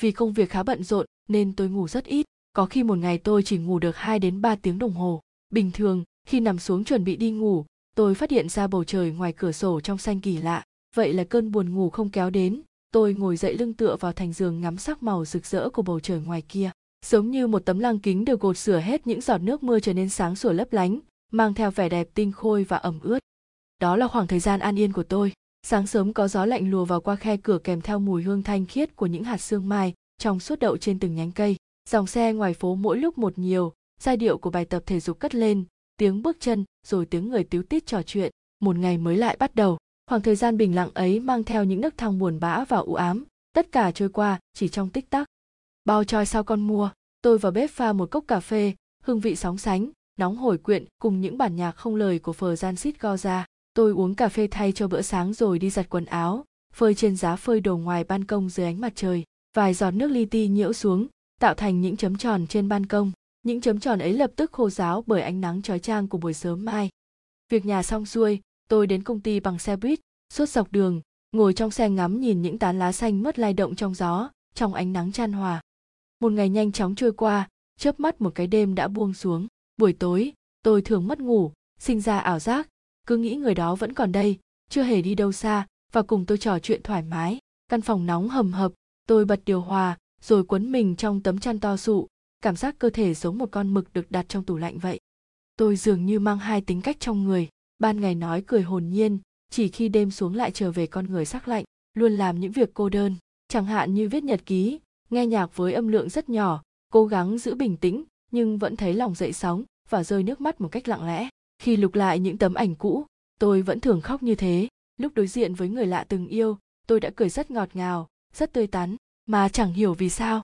Vì công việc khá bận rộn nên tôi ngủ rất ít, có khi một ngày tôi chỉ ngủ được 2 đến 3 tiếng đồng hồ. Bình thường, khi nằm xuống chuẩn bị đi ngủ, tôi phát hiện ra bầu trời ngoài cửa sổ trong xanh kỳ lạ. Vậy là cơn buồn ngủ không kéo đến, tôi ngồi dậy lưng tựa vào thành giường ngắm sắc màu rực rỡ của bầu trời ngoài kia. Giống như một tấm lăng kính được gột sửa hết những giọt nước mưa trở nên sáng sủa lấp lánh, mang theo vẻ đẹp tinh khôi và ẩm ướt. Đó là khoảng thời gian an yên của tôi. Sáng sớm có gió lạnh lùa vào qua khe cửa kèm theo mùi hương thanh khiết của những hạt sương mai trong suốt đậu trên từng nhánh cây. Dòng xe ngoài phố mỗi lúc một nhiều, giai điệu của bài tập thể dục cất lên, tiếng bước chân rồi tiếng người tíu tít trò chuyện. Một ngày mới lại bắt đầu. Khoảng thời gian bình lặng ấy mang theo những nấc thang buồn bã và u ám, tất cả trôi qua chỉ trong tích tắc. Bao choi sao con mua, tôi vào bếp pha một cốc cà phê, hương vị sóng sánh, nóng hổi quyện cùng những bản nhạc không lời của phờ gian xít go ra. Tôi uống cà phê thay cho bữa sáng rồi đi giặt quần áo, phơi trên giá phơi đồ ngoài ban công dưới ánh mặt trời. Vài giọt nước li ti nhiễu xuống, tạo thành những chấm tròn trên ban công. Những chấm tròn ấy lập tức khô ráo bởi ánh nắng chói chang của buổi sớm mai. Việc nhà xong xuôi, tôi đến công ty bằng xe buýt, suốt dọc đường, ngồi trong xe ngắm nhìn những tán lá xanh mất lay động trong gió, trong ánh nắng chan hòa. Một ngày nhanh chóng trôi qua, chớp mắt một cái đêm đã buông xuống. Buổi tối, tôi thường mất ngủ, sinh ra ảo giác, cứ nghĩ người đó vẫn còn đây, chưa hề đi đâu xa, và cùng tôi trò chuyện thoải mái. Căn phòng nóng hầm hập, tôi bật điều hòa, rồi quấn mình trong tấm chăn to sụ, cảm giác cơ thể giống một con mực được đặt trong tủ lạnh vậy. Tôi dường như mang hai tính cách trong người, ban ngày nói cười hồn nhiên, chỉ khi đêm xuống lại trở về con người sắc lạnh, luôn làm những việc cô đơn, chẳng hạn như viết nhật ký, nghe nhạc với âm lượng rất nhỏ, cố gắng giữ bình tĩnh, nhưng vẫn thấy lòng dậy sóng và rơi nước mắt một cách lặng lẽ. Khi lục lại những tấm ảnh cũ, tôi vẫn thường khóc như thế. Lúc đối diện với người lạ từng yêu, tôi đã cười rất ngọt ngào, rất tươi tắn, mà chẳng hiểu vì sao.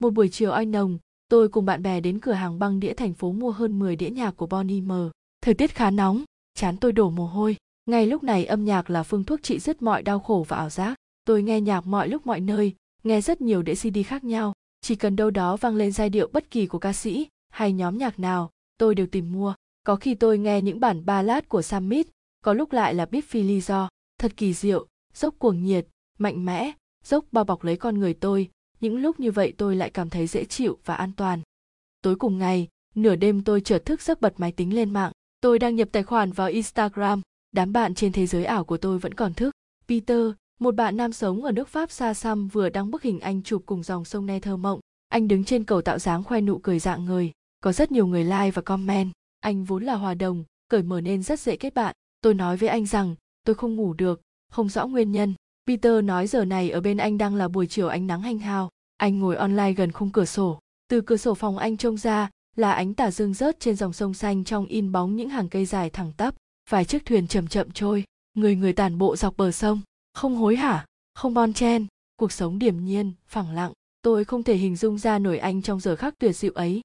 Một buổi chiều oi nồng, tôi cùng bạn bè đến cửa hàng băng đĩa thành phố mua hơn 10 đĩa nhạc của Bonnie M. Thời tiết khá nóng, chán tôi đổ mồ hôi. Ngay lúc này âm nhạc là phương thuốc trị dứt mọi đau khổ và ảo giác. Tôi nghe nhạc mọi lúc mọi nơi, nghe rất nhiều đĩa CD khác nhau. Chỉ cần đâu đó vang lên giai điệu bất kỳ của ca sĩ hay nhóm nhạc nào, tôi đều tìm mua. Có khi tôi nghe những bản ballad của Sam Smith, có lúc lại là biết phi lý do. Thật kỳ diệu, dốc cuồng nhiệt, mạnh mẽ, dốc bao bọc lấy con người tôi. Những lúc như vậy tôi lại cảm thấy dễ chịu và an toàn. Tối cùng ngày, nửa đêm tôi chợt thức giấc bật máy tính lên mạng. Tôi đang nhập tài khoản vào Instagram, đám bạn trên thế giới ảo của tôi vẫn còn thức. Peter, một bạn nam sống ở nước Pháp xa xăm vừa đăng bức hình anh chụp cùng dòng sông Ne thơ mộng. Anh đứng trên cầu tạo dáng khoe nụ cười dạng người. Có rất nhiều người like và comment. Anh vốn là hòa đồng, cởi mở nên rất dễ kết bạn. Tôi nói với anh rằng tôi không ngủ được, không rõ nguyên nhân. Peter nói giờ này ở bên anh đang là buổi chiều ánh nắng hanh hao. Anh ngồi online gần khung cửa sổ. Từ cửa sổ phòng anh trông ra là ánh tà dương rớt trên dòng sông xanh trong in bóng những hàng cây dài thẳng tắp. Vài chiếc thuyền chậm chậm trôi, người người tản bộ dọc bờ sông. Không hối hả, không bon chen, cuộc sống điềm nhiên, phẳng lặng. Tôi không thể hình dung ra nổi anh trong giờ khắc tuyệt diệu ấy.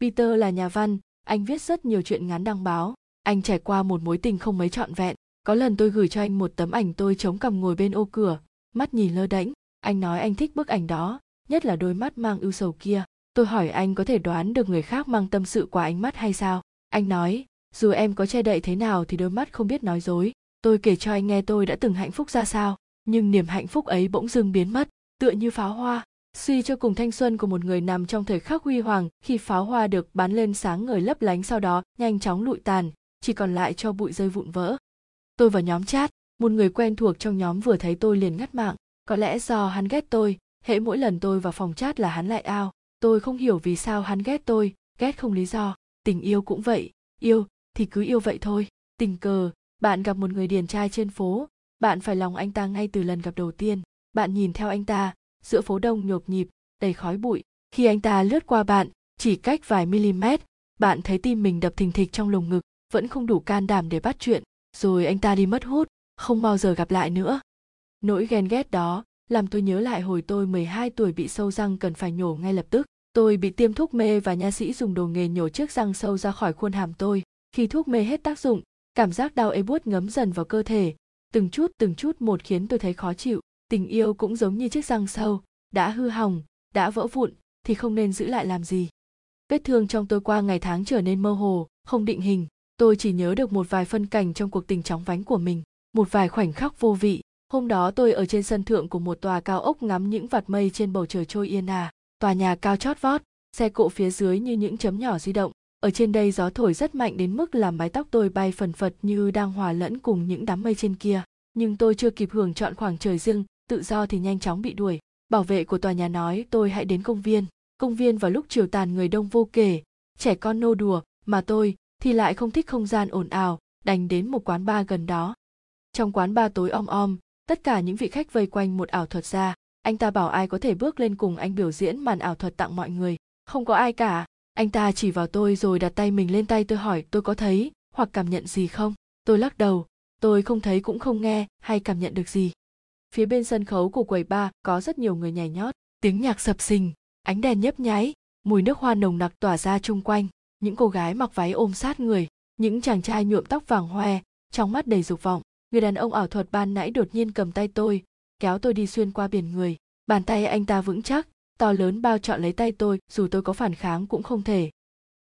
Peter là nhà văn, anh viết rất nhiều chuyện ngắn đăng báo. Anh trải qua một mối tình không mấy trọn vẹn. Có lần tôi gửi cho anh một tấm ảnh tôi chống cằm ngồi bên ô cửa, mắt nhìn lơ đễnh. Anh nói anh thích bức ảnh đó, nhất là đôi mắt mang ưu sầu kia. Tôi hỏi anh có thể đoán được người khác mang tâm sự qua ánh mắt hay sao? Anh nói, dù em có che đậy thế nào thì đôi mắt không biết nói dối. Tôi kể cho anh nghe tôi đã từng hạnh phúc ra sao, nhưng niềm hạnh phúc ấy bỗng dưng biến mất, tựa như pháo hoa suy cho cùng thanh xuân của một người nằm trong thời khắc huy hoàng, khi pháo hoa được bắn lên sáng ngời lấp lánh sau đó, nhanh chóng lụi tàn, chỉ còn lại cho bụi rơi vụn vỡ. Tôi vào nhóm chat, một người quen thuộc trong nhóm vừa thấy tôi liền ngắt mạng, có lẽ do hắn ghét tôi, hễ mỗi lần tôi vào phòng chat là hắn lại ao, tôi không hiểu vì sao hắn ghét tôi, ghét không lý do, tình yêu cũng vậy, yêu thì cứ yêu vậy thôi, tình cờ, bạn gặp một người điển trai trên phố, bạn phải lòng anh ta ngay từ lần gặp đầu tiên, bạn nhìn theo anh ta giữa phố đông nhộp nhịp, đầy khói bụi. Khi anh ta lướt qua bạn, chỉ cách vài mm bạn thấy tim mình đập thình thịch trong lồng ngực, vẫn không đủ can đảm để bắt chuyện. Rồi anh ta đi mất hút, không bao giờ gặp lại nữa. Nỗi ghen ghét đó làm tôi nhớ lại hồi tôi 12 tuổi bị sâu răng cần phải nhổ ngay lập tức. Tôi bị tiêm thuốc mê và nha sĩ dùng đồ nghề nhổ chiếc răng sâu ra khỏi khuôn hàm tôi. Khi thuốc mê hết tác dụng, cảm giác đau ê buốt ngấm dần vào cơ thể. Từng chút từng chút một khiến tôi thấy khó chịu tình yêu cũng giống như chiếc răng sâu đã hư hỏng đã vỡ vụn thì không nên giữ lại làm gì vết thương trong tôi qua ngày tháng trở nên mơ hồ không định hình tôi chỉ nhớ được một vài phân cảnh trong cuộc tình chóng vánh của mình một vài khoảnh khắc vô vị Hôm đó tôi ở trên sân thượng của một tòa cao ốc ngắm những vạt mây trên bầu trời trôi yên ả. À. Tòa nhà cao chót vót, xe cộ phía dưới như những chấm nhỏ di động. Ở trên đây gió thổi rất mạnh đến mức làm mái tóc tôi bay phần phật như đang hòa lẫn cùng những đám mây trên kia. Nhưng tôi chưa kịp hưởng chọn khoảng trời riêng, tự do thì nhanh chóng bị đuổi. Bảo vệ của tòa nhà nói tôi hãy đến công viên. Công viên vào lúc chiều tàn người đông vô kể, trẻ con nô đùa, mà tôi thì lại không thích không gian ồn ào, đành đến một quán bar gần đó. Trong quán bar tối om om, tất cả những vị khách vây quanh một ảo thuật gia anh ta bảo ai có thể bước lên cùng anh biểu diễn màn ảo thuật tặng mọi người không có ai cả anh ta chỉ vào tôi rồi đặt tay mình lên tay tôi hỏi tôi có thấy hoặc cảm nhận gì không tôi lắc đầu tôi không thấy cũng không nghe hay cảm nhận được gì phía bên sân khấu của quầy bar có rất nhiều người nhảy nhót. Tiếng nhạc sập sình, ánh đèn nhấp nháy, mùi nước hoa nồng nặc tỏa ra chung quanh. Những cô gái mặc váy ôm sát người, những chàng trai nhuộm tóc vàng hoe, trong mắt đầy dục vọng. Người đàn ông ảo thuật ban nãy đột nhiên cầm tay tôi, kéo tôi đi xuyên qua biển người. Bàn tay anh ta vững chắc, to lớn bao trọn lấy tay tôi, dù tôi có phản kháng cũng không thể.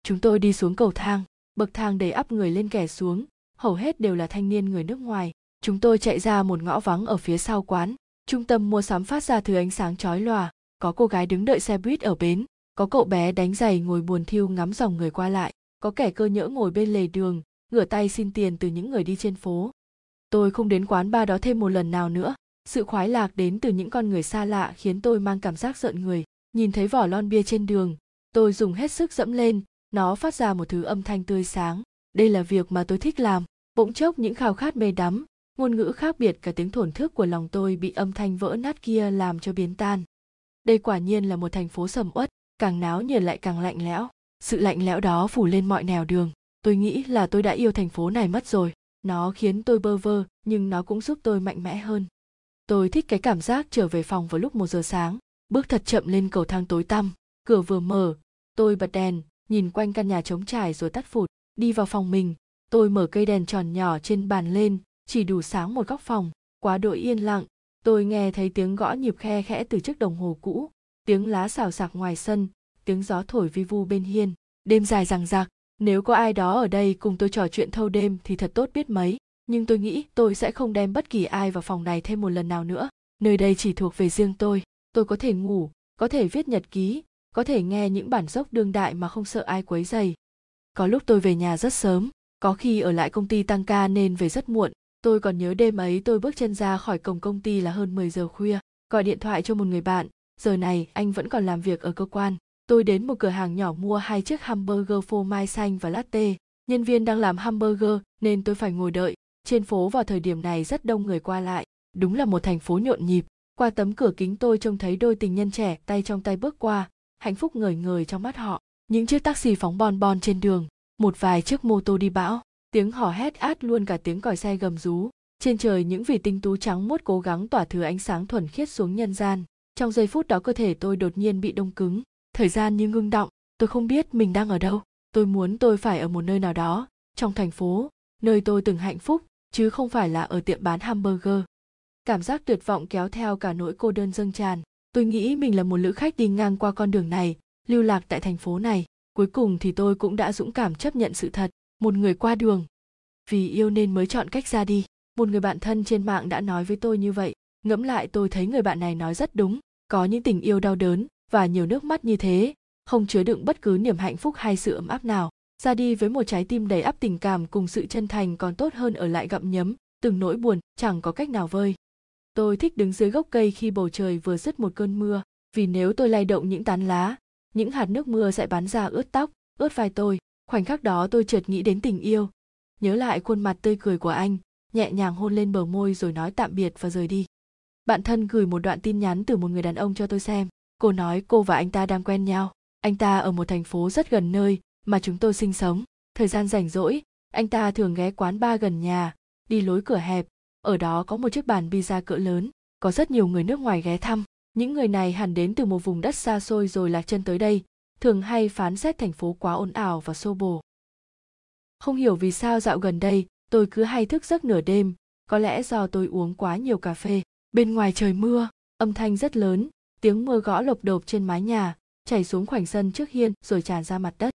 Chúng tôi đi xuống cầu thang, bậc thang đầy ắp người lên kẻ xuống, hầu hết đều là thanh niên người nước ngoài chúng tôi chạy ra một ngõ vắng ở phía sau quán. Trung tâm mua sắm phát ra thứ ánh sáng chói lòa. Có cô gái đứng đợi xe buýt ở bến. Có cậu bé đánh giày ngồi buồn thiêu ngắm dòng người qua lại. Có kẻ cơ nhỡ ngồi bên lề đường, ngửa tay xin tiền từ những người đi trên phố. Tôi không đến quán ba đó thêm một lần nào nữa. Sự khoái lạc đến từ những con người xa lạ khiến tôi mang cảm giác giận người. Nhìn thấy vỏ lon bia trên đường, tôi dùng hết sức dẫm lên. Nó phát ra một thứ âm thanh tươi sáng. Đây là việc mà tôi thích làm. Bỗng chốc những khao khát mê đắm ngôn ngữ khác biệt cả tiếng thổn thức của lòng tôi bị âm thanh vỡ nát kia làm cho biến tan. Đây quả nhiên là một thành phố sầm uất, càng náo nhiệt lại càng lạnh lẽo. Sự lạnh lẽo đó phủ lên mọi nẻo đường. Tôi nghĩ là tôi đã yêu thành phố này mất rồi. Nó khiến tôi bơ vơ, nhưng nó cũng giúp tôi mạnh mẽ hơn. Tôi thích cái cảm giác trở về phòng vào lúc một giờ sáng. Bước thật chậm lên cầu thang tối tăm. Cửa vừa mở. Tôi bật đèn, nhìn quanh căn nhà trống trải rồi tắt phụt. Đi vào phòng mình, tôi mở cây đèn tròn nhỏ trên bàn lên chỉ đủ sáng một góc phòng, quá độ yên lặng, tôi nghe thấy tiếng gõ nhịp khe khẽ từ chiếc đồng hồ cũ, tiếng lá xào xạc ngoài sân, tiếng gió thổi vi vu bên hiên. Đêm dài rằng rạc nếu có ai đó ở đây cùng tôi trò chuyện thâu đêm thì thật tốt biết mấy, nhưng tôi nghĩ tôi sẽ không đem bất kỳ ai vào phòng này thêm một lần nào nữa. Nơi đây chỉ thuộc về riêng tôi tôi có thể ngủ, có thể viết nhật ký, có thể nghe những bản dốc đương đại mà không sợ ai quấy dày có lúc tôi về nhà rất sớm, có khi ở lại công ty tăng ca nên về rất muộn tôi còn nhớ đêm ấy tôi bước chân ra khỏi cổng công ty là hơn 10 giờ khuya, gọi điện thoại cho một người bạn. Giờ này, anh vẫn còn làm việc ở cơ quan. Tôi đến một cửa hàng nhỏ mua hai chiếc hamburger phô mai xanh và latte. Nhân viên đang làm hamburger, nên tôi phải ngồi đợi. Trên phố vào thời điểm này rất đông người qua lại. Đúng là một thành phố nhộn nhịp. Qua tấm cửa kính tôi trông thấy đôi tình nhân trẻ tay trong tay bước qua. Hạnh phúc ngời ngời trong mắt họ. Những chiếc taxi phóng bon bon trên đường. Một vài chiếc mô tô đi bão tiếng hò hét át luôn cả tiếng còi xe gầm rú. Trên trời những vì tinh tú trắng muốt cố gắng tỏa thứ ánh sáng thuần khiết xuống nhân gian. Trong giây phút đó cơ thể tôi đột nhiên bị đông cứng. Thời gian như ngưng động. Tôi không biết mình đang ở đâu. Tôi muốn tôi phải ở một nơi nào đó. Trong thành phố, nơi tôi từng hạnh phúc, chứ không phải là ở tiệm bán hamburger. Cảm giác tuyệt vọng kéo theo cả nỗi cô đơn dâng tràn. Tôi nghĩ mình là một lữ khách đi ngang qua con đường này, lưu lạc tại thành phố này. Cuối cùng thì tôi cũng đã dũng cảm chấp nhận sự thật một người qua đường. Vì yêu nên mới chọn cách ra đi. Một người bạn thân trên mạng đã nói với tôi như vậy. Ngẫm lại tôi thấy người bạn này nói rất đúng. Có những tình yêu đau đớn và nhiều nước mắt như thế, không chứa đựng bất cứ niềm hạnh phúc hay sự ấm áp nào. Ra đi với một trái tim đầy ắp tình cảm cùng sự chân thành còn tốt hơn ở lại gặm nhấm, từng nỗi buồn, chẳng có cách nào vơi. Tôi thích đứng dưới gốc cây khi bầu trời vừa dứt một cơn mưa, vì nếu tôi lay động những tán lá, những hạt nước mưa sẽ bắn ra ướt tóc, ướt vai tôi khoảnh khắc đó tôi chợt nghĩ đến tình yêu. Nhớ lại khuôn mặt tươi cười của anh, nhẹ nhàng hôn lên bờ môi rồi nói tạm biệt và rời đi. Bạn thân gửi một đoạn tin nhắn từ một người đàn ông cho tôi xem. Cô nói cô và anh ta đang quen nhau. Anh ta ở một thành phố rất gần nơi mà chúng tôi sinh sống. Thời gian rảnh rỗi, anh ta thường ghé quán bar gần nhà, đi lối cửa hẹp. Ở đó có một chiếc bàn pizza cỡ lớn, có rất nhiều người nước ngoài ghé thăm. Những người này hẳn đến từ một vùng đất xa xôi rồi lạc chân tới đây thường hay phán xét thành phố quá ồn ào và xô bồ. Không hiểu vì sao dạo gần đây, tôi cứ hay thức giấc nửa đêm, có lẽ do tôi uống quá nhiều cà phê. Bên ngoài trời mưa, âm thanh rất lớn, tiếng mưa gõ lộp đột trên mái nhà, chảy xuống khoảnh sân trước hiên rồi tràn ra mặt đất.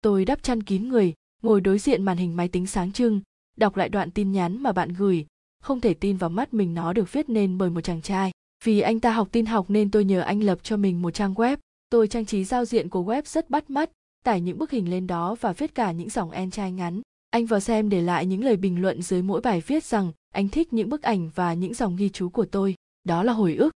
Tôi đắp chăn kín người, ngồi đối diện màn hình máy tính sáng trưng, đọc lại đoạn tin nhắn mà bạn gửi. Không thể tin vào mắt mình nó được viết nên bởi một chàng trai. Vì anh ta học tin học nên tôi nhờ anh lập cho mình một trang web tôi trang trí giao diện của web rất bắt mắt, tải những bức hình lên đó và viết cả những dòng en trai ngắn. Anh vào xem để lại những lời bình luận dưới mỗi bài viết rằng anh thích những bức ảnh và những dòng ghi chú của tôi. Đó là hồi ức.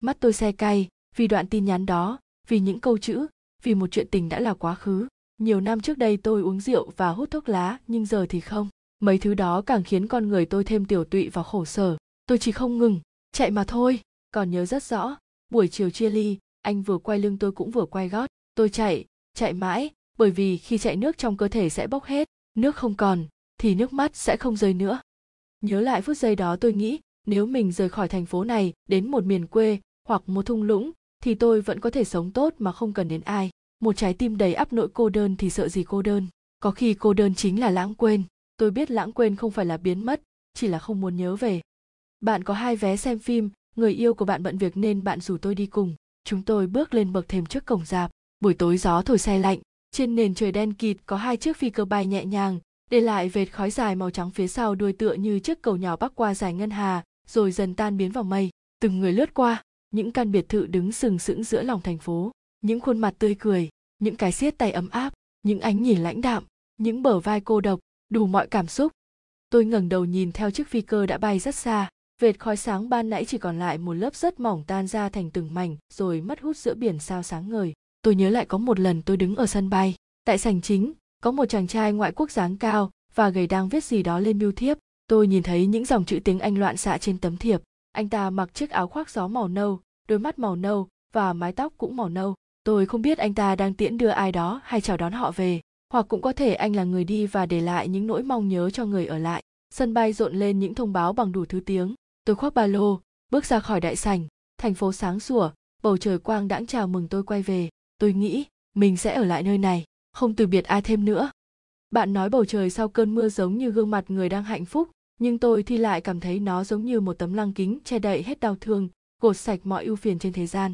Mắt tôi xe cay vì đoạn tin nhắn đó, vì những câu chữ, vì một chuyện tình đã là quá khứ. Nhiều năm trước đây tôi uống rượu và hút thuốc lá, nhưng giờ thì không. Mấy thứ đó càng khiến con người tôi thêm tiểu tụy và khổ sở. Tôi chỉ không ngừng, chạy mà thôi. Còn nhớ rất rõ, buổi chiều chia ly anh vừa quay lưng tôi cũng vừa quay gót. Tôi chạy chạy mãi, bởi vì khi chạy nước trong cơ thể sẽ bốc hết, nước không còn, thì nước mắt sẽ không rơi nữa. Nhớ lại phút giây đó tôi nghĩ, nếu mình rời khỏi thành phố này đến một miền quê hoặc một thung lũng, thì tôi vẫn có thể sống tốt mà không cần đến ai. Một trái tim đầy ắp nỗi cô đơn thì sợ gì cô đơn. Có khi cô đơn chính là lãng quên. Tôi biết lãng quên không phải là biến mất, chỉ là không muốn nhớ về. Bạn có hai vé xem phim, người yêu của bạn bận việc nên bạn rủ tôi đi cùng chúng tôi bước lên bậc thềm trước cổng dạp. Buổi tối gió thổi xe lạnh. Trên nền trời đen kịt có hai chiếc phi cơ bay nhẹ nhàng, để lại vệt khói dài màu trắng phía sau đuôi tựa như chiếc cầu nhỏ bắc qua dài ngân hà, rồi dần tan biến vào mây. Từng người lướt qua, những căn biệt thự đứng sừng sững giữa lòng thành phố. Những khuôn mặt tươi cười, những cái siết tay ấm áp, những ánh nhìn lãnh đạm, những bờ vai cô độc, đủ mọi cảm xúc. Tôi ngẩng đầu nhìn theo chiếc phi cơ đã bay rất xa vệt khói sáng ban nãy chỉ còn lại một lớp rất mỏng tan ra thành từng mảnh, rồi mất hút giữa biển sao sáng ngời. Tôi nhớ lại có một lần tôi đứng ở sân bay. Tại sảnh chính, có một chàng trai ngoại quốc dáng cao và gầy đang viết gì đó lên bưu thiếp. Tôi nhìn thấy những dòng chữ tiếng anh loạn xạ trên tấm thiệp. Anh ta mặc chiếc áo khoác gió màu nâu, đôi mắt màu nâu và mái tóc cũng màu nâu. Tôi không biết anh ta đang tiễn đưa ai đó hay chào đón họ về, hoặc cũng có thể anh là người đi và để lại những nỗi mong nhớ cho người ở lại. Sân bay rộn lên những thông báo bằng đủ thứ tiếng tôi khoác ba lô, bước ra khỏi đại sảnh, thành phố sáng sủa, bầu trời quang đãng chào mừng tôi quay về. Tôi nghĩ, mình sẽ ở lại nơi này, không từ biệt ai thêm nữa. Bạn nói bầu trời sau cơn mưa giống như gương mặt người đang hạnh phúc, nhưng tôi thì lại cảm thấy nó giống như một tấm lăng kính che đậy hết đau thương gột sạch mọi ưu phiền trên thế gian.